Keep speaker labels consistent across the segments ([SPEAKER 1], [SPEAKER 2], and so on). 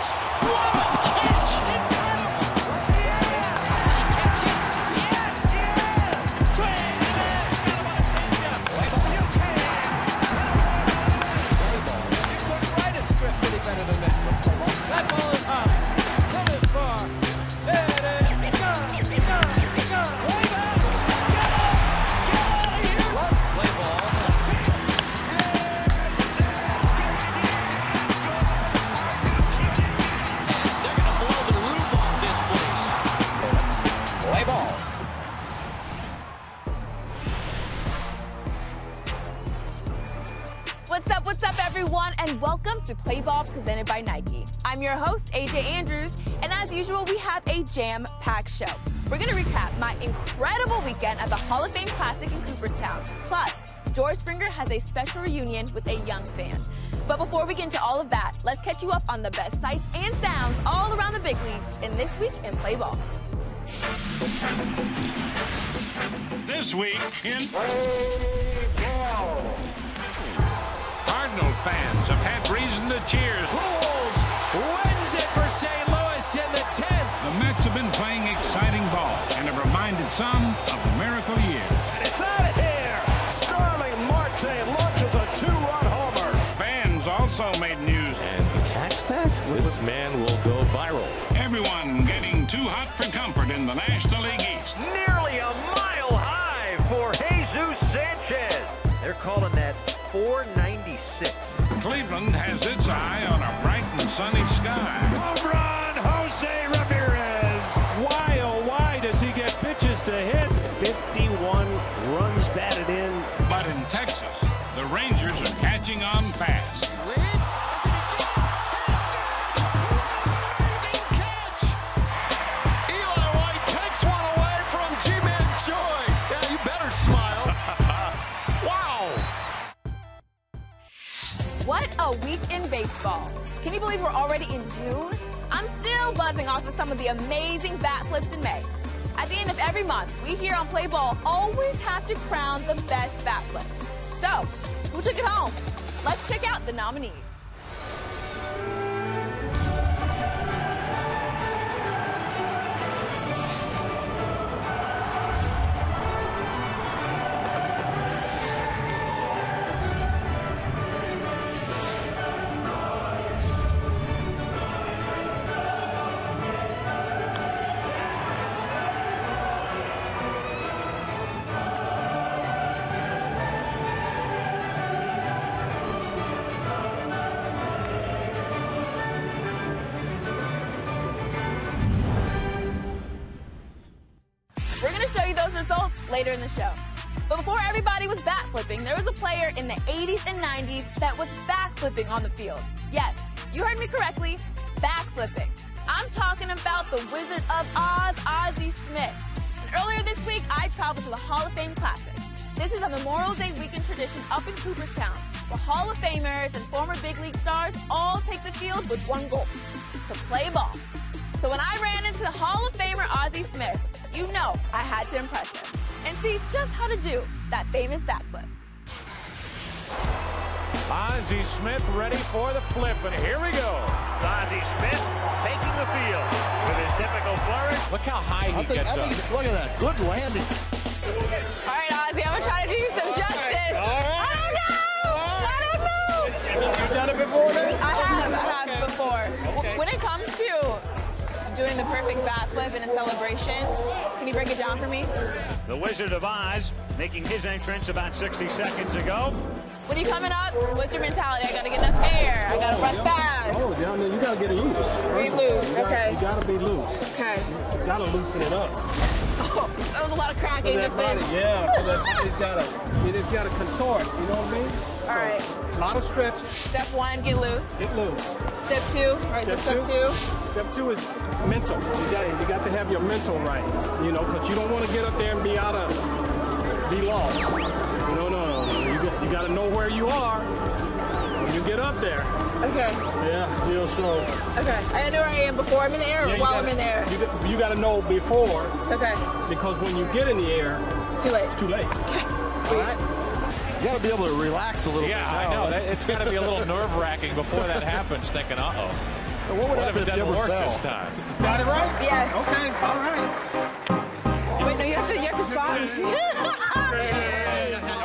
[SPEAKER 1] What
[SPEAKER 2] What's up, what's up, everyone, and welcome to Play Ball presented by Nike. I'm your host, AJ Andrews, and as usual, we have a jam packed show. We're going to recap my incredible weekend at the Hall of Fame Classic in Cooperstown. Plus, George Springer has a special reunion with a young fan. But before we get into all of that, let's catch you up on the best sights and sounds all around the big leagues in this week in Play Ball.
[SPEAKER 3] This week in Cardinal fans have had reason to cheer.
[SPEAKER 1] Bulls wins it for St. Louis in the 10th.
[SPEAKER 3] The Mets have been playing exciting ball and have reminded some of the miracle year.
[SPEAKER 1] And it's out of here. Starling Marte launches a two-run homer.
[SPEAKER 3] Fans also made news.
[SPEAKER 4] And the tax bet? This man will go viral.
[SPEAKER 3] Everyone getting too hot for comfort in the National League East.
[SPEAKER 5] Nearly a mile high for Jesus Sanchez. They're calling that 496.
[SPEAKER 3] Cleveland has its eye on a bright and sunny sky.
[SPEAKER 1] Home run, Jose Ramirez. Why, oh, why does he get pitches to hit? 51 runs batted in.
[SPEAKER 3] But in Texas, the Rangers
[SPEAKER 2] a week in baseball. Can you believe we're already in June? I'm still buzzing off of some of the amazing bat flips in May. At the end of every month, we here on Play Ball always have to crown the best bat flip. So, who took it home? Let's check out the nominees. Later in the show. But before everybody was bat flipping, there was a player in the 80s and 90s that was back flipping on the field. Yes, you heard me correctly, back flipping. I'm talking about the Wizard of Oz, Ozzie Smith. And earlier this week, I traveled to the Hall of Fame Classic. This is a Memorial Day weekend tradition up in Cooperstown, where Hall of Famers and former big league stars all take the field with one goal, to play ball. So when I ran into the Hall of Famer Ozzie Smith, you know I had to impress him and see just how to do that famous backflip.
[SPEAKER 1] Ozzie Smith ready for the flip, and here we go.
[SPEAKER 5] Ozzie Smith taking the field with his typical flourish.
[SPEAKER 6] Look how high he
[SPEAKER 7] I think,
[SPEAKER 6] gets
[SPEAKER 7] I
[SPEAKER 6] up.
[SPEAKER 7] look at that. Good landing.
[SPEAKER 2] All right, Ozzie, I'm gonna try to do you some justice. I don't know. I don't know.
[SPEAKER 1] You've done it before, then?
[SPEAKER 2] I have, I have before. When it comes to doing the perfect bat flip in a celebration, can you break it down for me?
[SPEAKER 5] The Wizard of Oz making his entrance about 60 seconds ago.
[SPEAKER 2] When you coming up, what's your mentality? I gotta get enough air. I gotta run fast.
[SPEAKER 8] Oh, down there, you gotta get it loose.
[SPEAKER 2] Be loose,
[SPEAKER 8] You gotta-
[SPEAKER 2] okay.
[SPEAKER 8] You gotta be loose.
[SPEAKER 2] Okay.
[SPEAKER 8] You gotta loosen it up.
[SPEAKER 2] Oh, that was a lot of cracking just then.
[SPEAKER 8] yeah, 'cause that body's gotta, it's gotta contort, you know what I mean?
[SPEAKER 2] All right.
[SPEAKER 8] A lot of stretch,
[SPEAKER 2] Step one, get loose.
[SPEAKER 8] get loose.
[SPEAKER 2] Step two, all right, so step two.
[SPEAKER 8] Step two is mental. You got, you got to have your mental right, you know, because you don't want to get up there and be out of, be lost. No, no, no. You got, you got to know where you are when you get up there.
[SPEAKER 2] Okay,
[SPEAKER 8] Yeah, you know, so.
[SPEAKER 2] okay. I know where I am before I'm in the air
[SPEAKER 8] yeah, you
[SPEAKER 2] while
[SPEAKER 8] gotta-
[SPEAKER 2] I'm in the air.
[SPEAKER 8] You, got- you got to know before,
[SPEAKER 2] Okay,
[SPEAKER 8] because when you get in the air,
[SPEAKER 2] it's too late.
[SPEAKER 8] it's too late. Okay. All right?
[SPEAKER 7] You got to be able to relax a little
[SPEAKER 6] Yeah,
[SPEAKER 7] bit
[SPEAKER 6] I know. That, it's got to be a little nerve wracking before that happens, thinking, uh oh.
[SPEAKER 7] Now, what would
[SPEAKER 4] Well, if
[SPEAKER 7] happen if you
[SPEAKER 4] doesn't work
[SPEAKER 7] fell?
[SPEAKER 4] this time.
[SPEAKER 8] Got it right?
[SPEAKER 2] Yes.
[SPEAKER 8] Okay, all right.
[SPEAKER 2] Wait, no, you have to, you have to spot.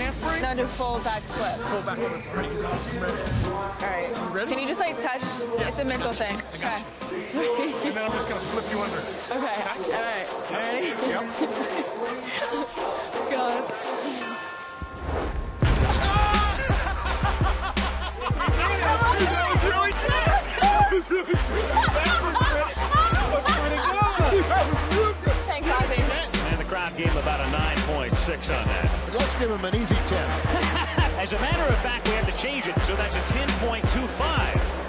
[SPEAKER 7] handspring?
[SPEAKER 2] No, do full back flip.
[SPEAKER 7] Full back flip. All right, you got it. I'm ready.
[SPEAKER 2] All right.
[SPEAKER 7] ready?
[SPEAKER 2] Can you just like touch? it's a mental thing. Okay.
[SPEAKER 7] And then I'm just gonna flip you under.
[SPEAKER 2] Okay. All right. Ready?
[SPEAKER 7] Yep.
[SPEAKER 2] God. Thanks,
[SPEAKER 5] gave him about a 9.6 on that.
[SPEAKER 7] Let's give him an easy 10.
[SPEAKER 5] As a matter of fact, we have to change it, so that's a 10.25.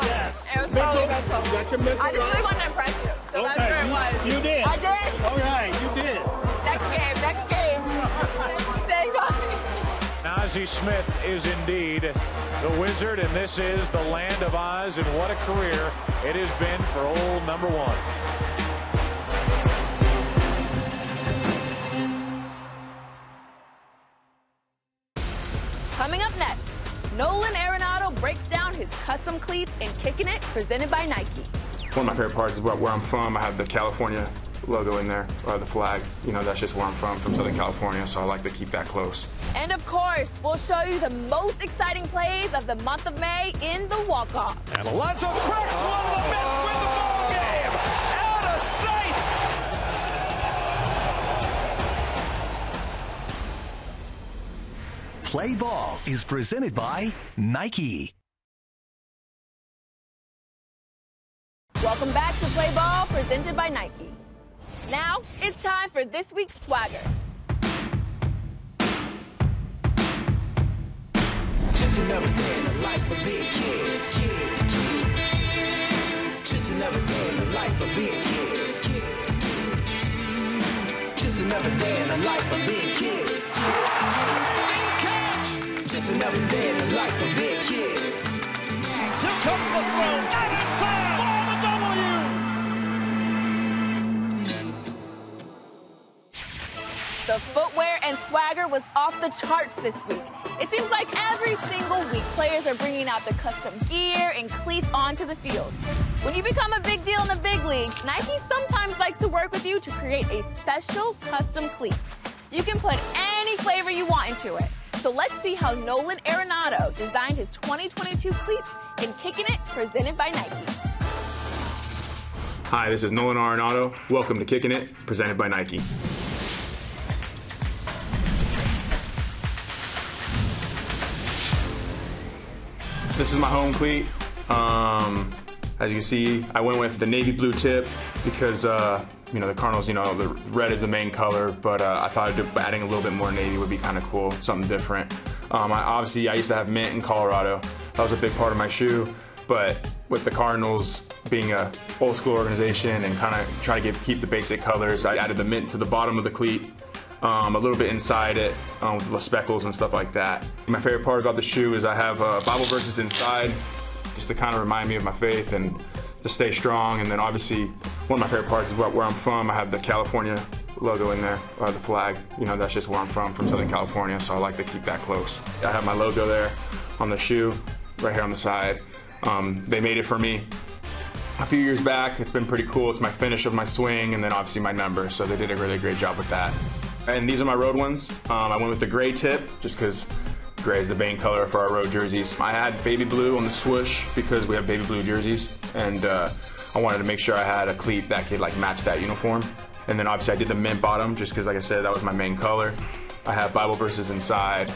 [SPEAKER 5] Yes.
[SPEAKER 2] It was totally mental.
[SPEAKER 8] You got your mental
[SPEAKER 2] I just really wanted to impress you, so that's where it was.
[SPEAKER 8] you did.
[SPEAKER 2] I did.
[SPEAKER 8] All right, you did.
[SPEAKER 2] Next game. Next game. Thanks, Ozzy.
[SPEAKER 3] Ozzie Smith is indeed the wizard, and this is the land of Oz, and what a career it has been for old number one.
[SPEAKER 2] Custom cleats and kicking it, presented by Nike.
[SPEAKER 9] One of my favorite parts is where where I'm from. I have the California logo in there, or the flag. You know, that's just where I'm from, from Southern California, so I like to keep that close.
[SPEAKER 2] And of course, we'll show you the most exciting plays of the month of May in the walk-off.
[SPEAKER 5] And Alonso cracks one of the Mets win the ball game. Out of sight.
[SPEAKER 10] Play Ball is presented by Nike.
[SPEAKER 2] Presented by Nike. Now it's time for this week's swagger.
[SPEAKER 11] Just another day in the life of big kids. Just another day in the life of big kids. Just another day in the life of big kids. Just another day in the life of big kids.
[SPEAKER 5] Here comes the throw. The
[SPEAKER 2] footwear and swagger was off the charts this week. It seems like every single week players are bringing out the custom gear and cleats onto the field. When you become a big deal in the big leagues, Nike sometimes likes to work with you to create a special custom cleat. You can put any flavor you want into it. So let's see how Nolan Arenado designed his 2022 cleats in Kicking It, presented by Nike.
[SPEAKER 9] Hi, this is Nolan Arenado. Welcome to Kicking It, presented by Nike. This is my home cleat. Um, as you can see, I went with the navy blue tip because uh, you know the Cardinals. You know the red is the main color, but uh, I thought adding a little bit more navy would be kind of cool, something different. Um, I, obviously, I used to have mint in Colorado. That was a big part of my shoe, but with the Cardinals being a old school organization and kind of trying to get, keep the basic colors, I added the mint to the bottom of the cleat um, a little bit inside it um, with the speckles and stuff like that. My favorite part about the shoe is I have uh, Bible verses inside just to kind of remind me of my faith and to stay strong. And then obviously one of my favorite parts is where, where I'm from. I have the California logo in there, or the flag. You know, that's just where I'm from, from Southern California, so I like to keep that close. I have my logo there on the shoe, right here on the side. Um, they made it for me a few years back. It's been pretty cool. It's my finish of my swing and then obviously my number. So they did a really great job with that. And these are my road ones. Um, I went with the gray tip just because gray is the main color for our road jerseys. I had baby blue on the swoosh because we have baby blue jerseys. And uh, I wanted to make sure I had a cleat that could like match that uniform. And then obviously I did the mint bottom just because like I said, that was my main color. I have Bible verses inside.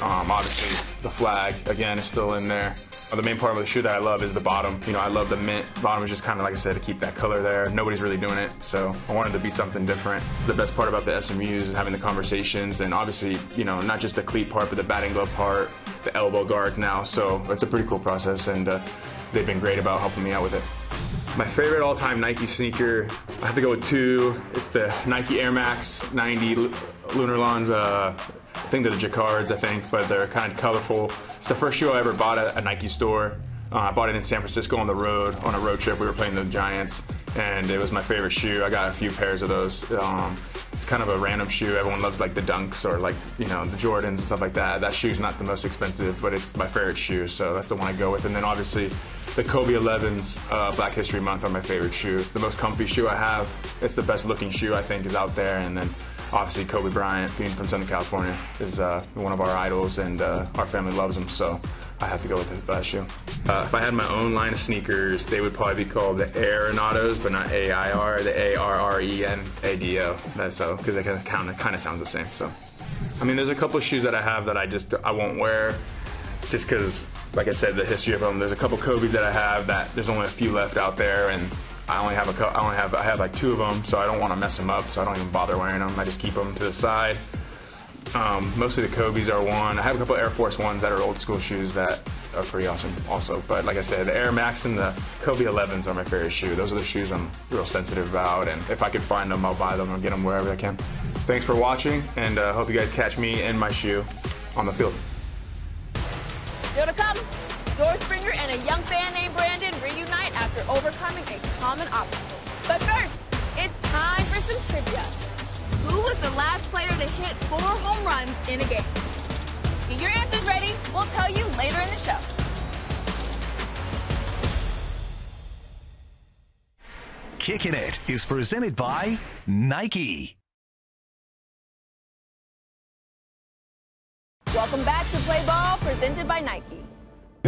[SPEAKER 9] Um, obviously the flag, again, is still in there. The main part of the shoe that I love is the bottom. You know, I love the mint. Bottom is just kind of, like I said, to keep that color there. Nobody's really doing it, so I wanted to be something different. The best part about the SMUs is having the conversations, and obviously, you know, not just the cleat part, but the batting glove part, the elbow guards now. So it's a pretty cool process, and uh, they've been great about helping me out with it. My favorite all-time Nike sneaker, I have to go with two. It's the Nike Air Max 90 Lunar Lawns. Uh, I think they're the Jacquards, I think, but they're kind of colorful. It's the first shoe I ever bought at a Nike store. Uh, I bought it in San Francisco on the road, on a road trip. We were playing the Giants, and it was my favorite shoe. I got a few pairs of those. Um, kind of a random shoe. Everyone loves like the Dunks or like you know the Jordans and stuff like that. That shoe's not the most expensive, but it's my favorite shoe, so that's the one I go with. And then obviously the Kobe 11s, uh, Black History Month, are my favorite shoes. The most comfy shoe I have. It's the best looking shoe I think is out there, and then obviously Kobe Bryant, being from Southern California, is uh, one of our idols, and uh, our family loves him. So I have to go with the shoe. Uh, if I had my own line of sneakers, they would probably be called the Arenados, but not A-I-R, the A-R-R-E-N-A-D-O. So, because it kind of kind of sounds the same. So, I mean, there's a couple of shoes that I have that I just I won't wear, just because, like I said, the history of them. There's a couple Kobe's that I have that there's only a few left out there, and I only have a I only have I have like two of them, so I don't want to mess them up, so I don't even bother wearing them. I just keep them to the side. Um, mostly the Kobe's are one. I have a couple Air Force Ones that are old school shoes that are pretty awesome also. But like I said, the Air Max and the Kobe 11s are my favorite shoe. Those are the shoes I'm real sensitive about, and if I can find them, I'll buy them and get them wherever I can. Thanks for watching, and uh, hope you guys catch me and my shoe on the field.
[SPEAKER 2] Still to come, George Springer and a young fan named Brandon after overcoming a common obstacle. But first, it's time for some trivia. Who was the last player to hit four home runs in a game? Get your answers ready. We'll tell you later in the show.
[SPEAKER 10] Kicking It is presented by Nike.
[SPEAKER 2] Welcome back to Play Ball, presented by Nike.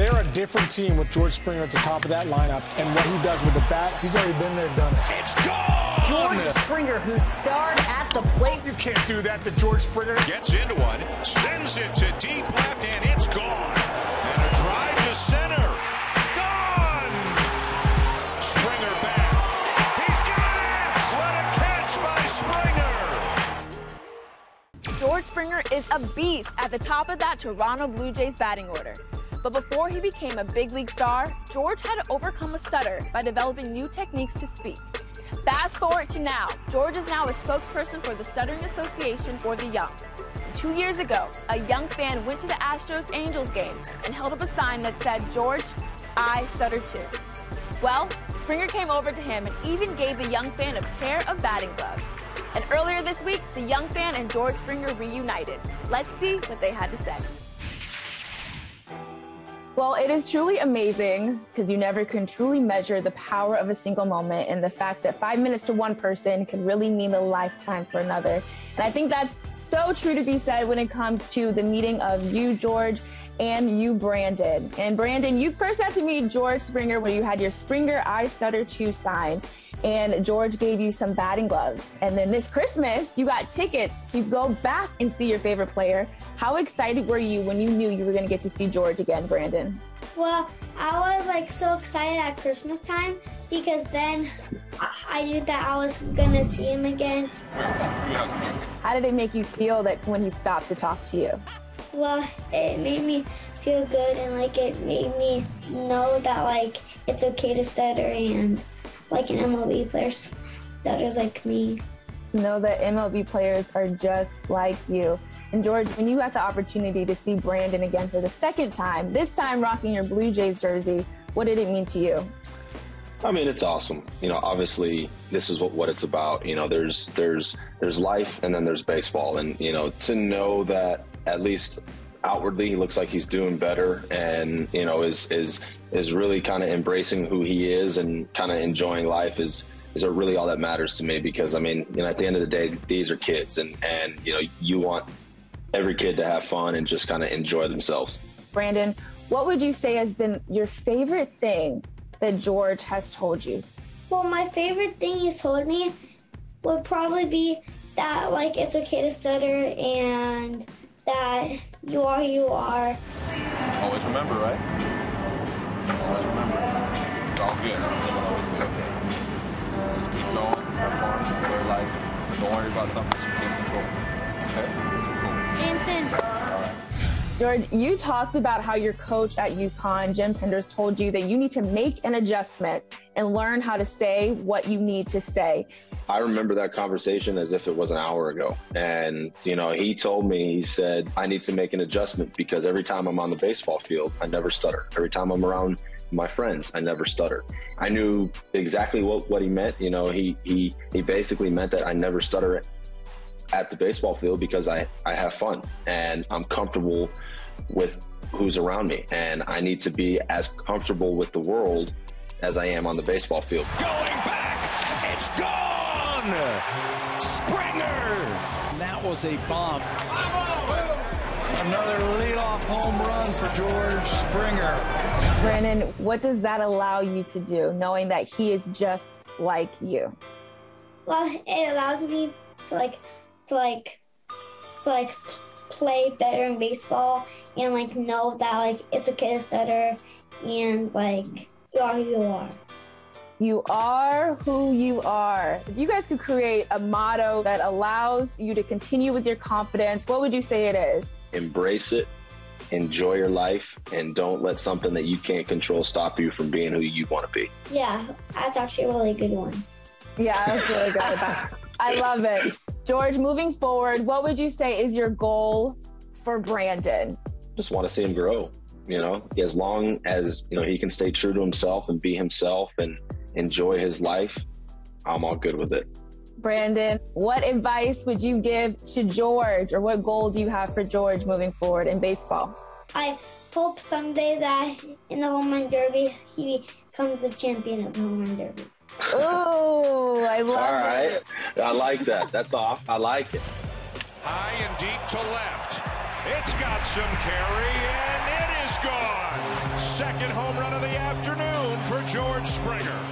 [SPEAKER 12] They're a different team with George Springer at the top of that lineup, and what he does with the bat, he's already been there, done it.
[SPEAKER 3] It's gone!
[SPEAKER 13] George Springer, who starred at the plate.
[SPEAKER 12] You can't do that to George Springer.
[SPEAKER 3] Gets into one, sends it to deep left, and it's gone. And a drive to center. Gone! Springer back. He's got it! What a catch by Springer!
[SPEAKER 2] George Springer is a beast at the top of that Toronto Blue Jays batting order. But before he became a big league star, George had to overcome a stutter by developing new techniques to speak. Fast forward to now, George is now a spokesperson for the Stuttering Association for the Young. Two years ago, a young fan went to the Astros Angels game and held up a sign that said, George, I stutter too. Well, Springer came over to him and even gave the young fan a pair of batting gloves. And earlier this week, the young fan and George Springer reunited. Let's see what they had to say. Well, it is truly amazing because you never can truly measure the power of a single moment and the fact that five minutes to one person can really mean a lifetime for another. And I think that's so true to be said when it comes to the meeting of you, George, and you, Brandon. And Brandon, you first got to meet George Springer when you had your Springer I Stutter 2 sign, and George gave you some batting gloves. And then this Christmas, you got tickets to go back and see your favorite player. How excited were you when you knew you were going to get to see George again, Brandon?
[SPEAKER 14] Well, I was like so excited at Christmas time because then I knew that I was gonna see him again.
[SPEAKER 2] How did it make you feel that when he stopped to talk to you?
[SPEAKER 14] Well, it made me feel good and like it made me know that like it's okay to stutter and like an MLB player stutters like me.
[SPEAKER 2] To know that MLB players are just like you. And George, when you got the opportunity to see Brandon again for the second time, this time rocking your Blue Jays jersey, what did it mean to you?
[SPEAKER 15] I mean, it's awesome. You know, obviously, this is what, what it's about. You know, there's there's there's life, and then there's baseball, and you know, to know that at least outwardly he looks like he's doing better, and you know, is is is really kind of embracing who he is and kind of enjoying life is is really all that matters to me. Because I mean, you know, at the end of the day, these are kids, and and you know, you want every kid to have fun and just kind of enjoy themselves.
[SPEAKER 2] Brandon, what would you say has been your favorite thing that George has told you?
[SPEAKER 14] Well, my favorite thing he's told me would probably be that like it's okay to stutter and that you are who you are.
[SPEAKER 16] Always remember, right? Always remember. It's all good. It will always be okay. Just keep going, have fun, enjoy life. Don't worry about something that you can't control. Okay? Cool.
[SPEAKER 14] Jansen.
[SPEAKER 16] All right.
[SPEAKER 2] George, you talked about how your coach at UConn, Jim Penders, told you that you need to make an adjustment and learn how to say what you need to say.
[SPEAKER 15] I remember that conversation as if it was an hour ago. And, you know, he told me, he said, I need to make an adjustment because every time I'm on the baseball field, I never stutter. Every time I'm around my friends, I never stutter. I knew exactly what, what he meant. You know, he, he, he basically meant that I never stutter at the baseball field because I, I have fun and I'm comfortable with who's around me. And I need to be as comfortable with the world as I am on the baseball field.
[SPEAKER 3] Going back, it's gone. Springer.
[SPEAKER 17] That was a bomb. Another leadoff home run for George Springer.
[SPEAKER 2] Brandon, what does that allow you to do, knowing that he is just like you?
[SPEAKER 14] Well, it allows me to like to like to like play better in baseball and like know that like it's okay to stutter and like you are who you are.
[SPEAKER 2] You are who you are. If you guys could create a motto that allows you to continue with your confidence, what would you say it is?
[SPEAKER 15] Embrace it, enjoy your life, and don't let something that you can't control stop you from being who you want to be.
[SPEAKER 14] Yeah, that's actually a really good one.
[SPEAKER 2] Yeah, that's really good. I love it. George, moving forward, what would you say is your goal for Brandon?
[SPEAKER 15] Just want to see him grow. You know, as long as you know he can stay true to himself and be himself and enjoy his life, I'm all good with it.
[SPEAKER 2] Brandon, what advice would you give to George, or what goal do you have for George moving forward in baseball?
[SPEAKER 14] I hope someday that in the home run derby he becomes the champion of the home run derby.
[SPEAKER 2] Ooh, I love
[SPEAKER 15] All right.
[SPEAKER 2] it.
[SPEAKER 15] I like that. That's off. I like it.
[SPEAKER 3] High and deep to left. It's got some carry, and it is gone. Second home run of the afternoon for George Springer.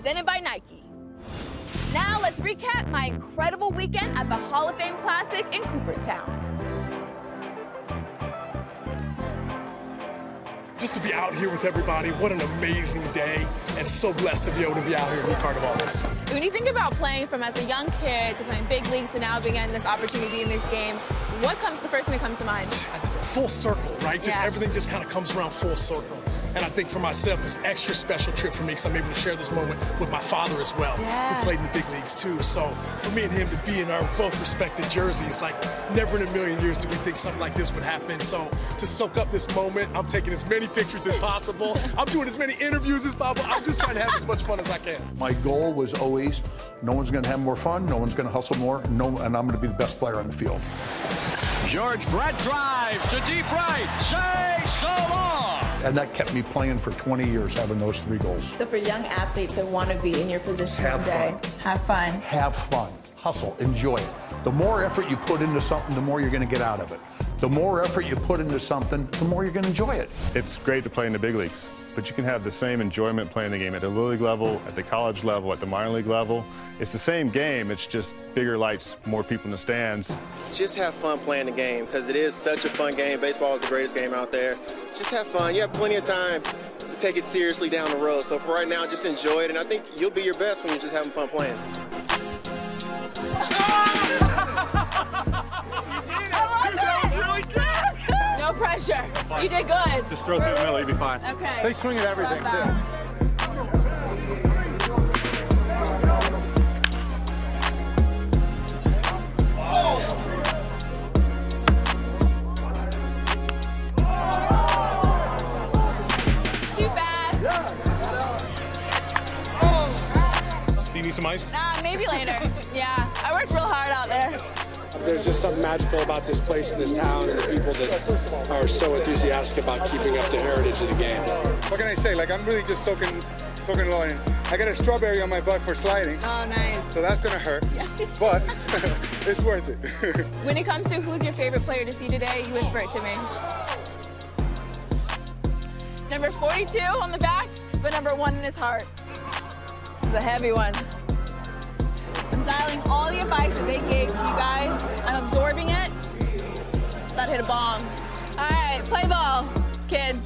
[SPEAKER 2] Presented by Nike. Now let's recap my incredible weekend at the Hall of Fame Classic in Cooperstown.
[SPEAKER 12] Just to be out here with everybody, what an amazing day, and so blessed to be able to be out here and be part of all this.
[SPEAKER 2] When you think about playing from as a young kid to playing big leagues to now being in this opportunity in this game, what comes the first thing that comes to mind?
[SPEAKER 12] Full circle, right? Just
[SPEAKER 2] Yeah.
[SPEAKER 12] everything just kind of comes around full circle. And I think for myself, this extra special trip for me because I'm able to share this moment with my father as well,
[SPEAKER 2] Yeah.
[SPEAKER 12] who played in the big leagues too. So for me and him to be in our both respected jerseys, like never in a million years did we think something like this would happen. So to soak up this moment, I'm taking as many pictures as possible. I'm doing as many interviews as possible. I'm just trying to have as much fun as I can.
[SPEAKER 18] My goal was always no one's going to have more fun, no one's going to hustle more, no, and I'm going to be the best player on the field.
[SPEAKER 17] George Brett drives to deep right. Say so long.
[SPEAKER 18] And that kept me playing for 20 years, having those three goals.
[SPEAKER 2] So for young athletes that want to be in your position
[SPEAKER 18] Have
[SPEAKER 2] one day, have fun.
[SPEAKER 18] Have fun, hustle, enjoy it. The more effort you put into something, the more you're going to get out of it. The more effort you put into something, the more you're going to enjoy it.
[SPEAKER 19] It's great to play in the big leagues, but you can have the same enjoyment playing the game at the little league level, at the college level, at the minor league level. It's the same game, it's just bigger lights, more people in the stands.
[SPEAKER 20] just have fun playing the game because it is such a fun game. Baseball is the greatest game out there. Just have fun. You have plenty of time to take it seriously down the road. So for right now, just enjoy it, and I think you'll be your best when you're just having fun playing.
[SPEAKER 2] No pressure. You did good.
[SPEAKER 19] Just throw through the middle, you'll be fine.
[SPEAKER 2] Okay.
[SPEAKER 19] They swing at everything, too.
[SPEAKER 2] fast.
[SPEAKER 12] Do you need some ice?
[SPEAKER 2] Nah, maybe later. Yeah, I worked real hard out there.
[SPEAKER 21] There's just something magical about this place and this town and the people that are so enthusiastic about keeping up the heritage of the game.
[SPEAKER 22] What can I say? Like I'm really just soaking, soaking low in. I got a strawberry on my butt for sliding.
[SPEAKER 2] Oh, nice.
[SPEAKER 22] So that's gonna hurt, but it's worth it.
[SPEAKER 2] When it comes to who's your favorite player to see today, you whisper it to me. Number 42 on the back, but number one in his heart. This is a heavy one. I'm dialing all the advice that they gave to you guys. I'm absorbing it. About to hit a bomb. All right, play ball, kids.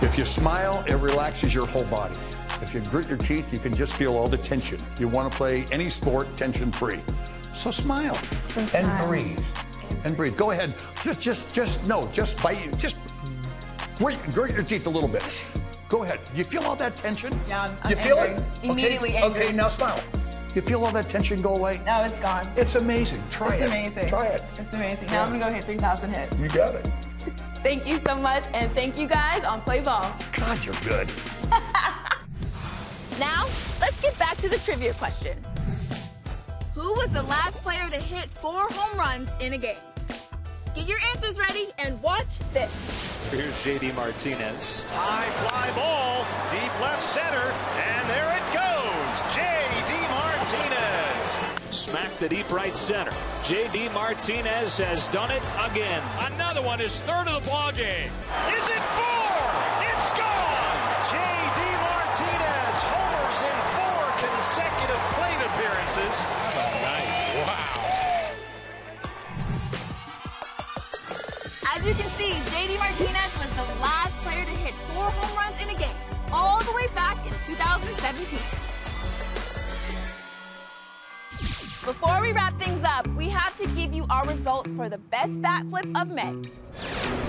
[SPEAKER 18] If you smile, it relaxes your whole body. If you grit your teeth, you can just feel all the tension. You want to play any sport tension free. So smile
[SPEAKER 2] So
[SPEAKER 18] and
[SPEAKER 2] smile.
[SPEAKER 18] breathe. and breathe. Go ahead. Just, just, just, no, just bite. You. Just grit, your teeth a little bit. Go ahead. You feel all that tension?
[SPEAKER 2] Yeah, I'm, I'm
[SPEAKER 18] you feel
[SPEAKER 2] angry.
[SPEAKER 18] it?
[SPEAKER 2] Immediately
[SPEAKER 18] okay.
[SPEAKER 2] angry.
[SPEAKER 18] Okay, now smile. You feel all that tension go away?
[SPEAKER 2] No, it's gone.
[SPEAKER 18] It's amazing. Try
[SPEAKER 2] it's
[SPEAKER 18] it.
[SPEAKER 2] amazing.
[SPEAKER 18] Try it.
[SPEAKER 2] It's amazing.
[SPEAKER 18] Yeah.
[SPEAKER 2] Now I'm gonna go hit 3,000 hits.
[SPEAKER 18] You got it.
[SPEAKER 2] Thank you so much, and thank you guys on Play Ball.
[SPEAKER 18] God, you're good.
[SPEAKER 2] Now, let's get back to the trivia question. Who was the last player to hit four home runs in a game? Get your answers ready and watch this.
[SPEAKER 23] Here's JD Martinez. High fly ball, deep left center, and there it goes. JD Martinez. Smacked the deep right center. JD Martinez has done it again. Another one is third of the ball game. Is it four? It's gone. JD Martinez homers in four consecutive plate appearances.
[SPEAKER 2] See, JD Martinez was the last player to hit four home runs in a game, all the way back in 2017. Before we wrap things up, we have to give you our results for the best bat flip of May.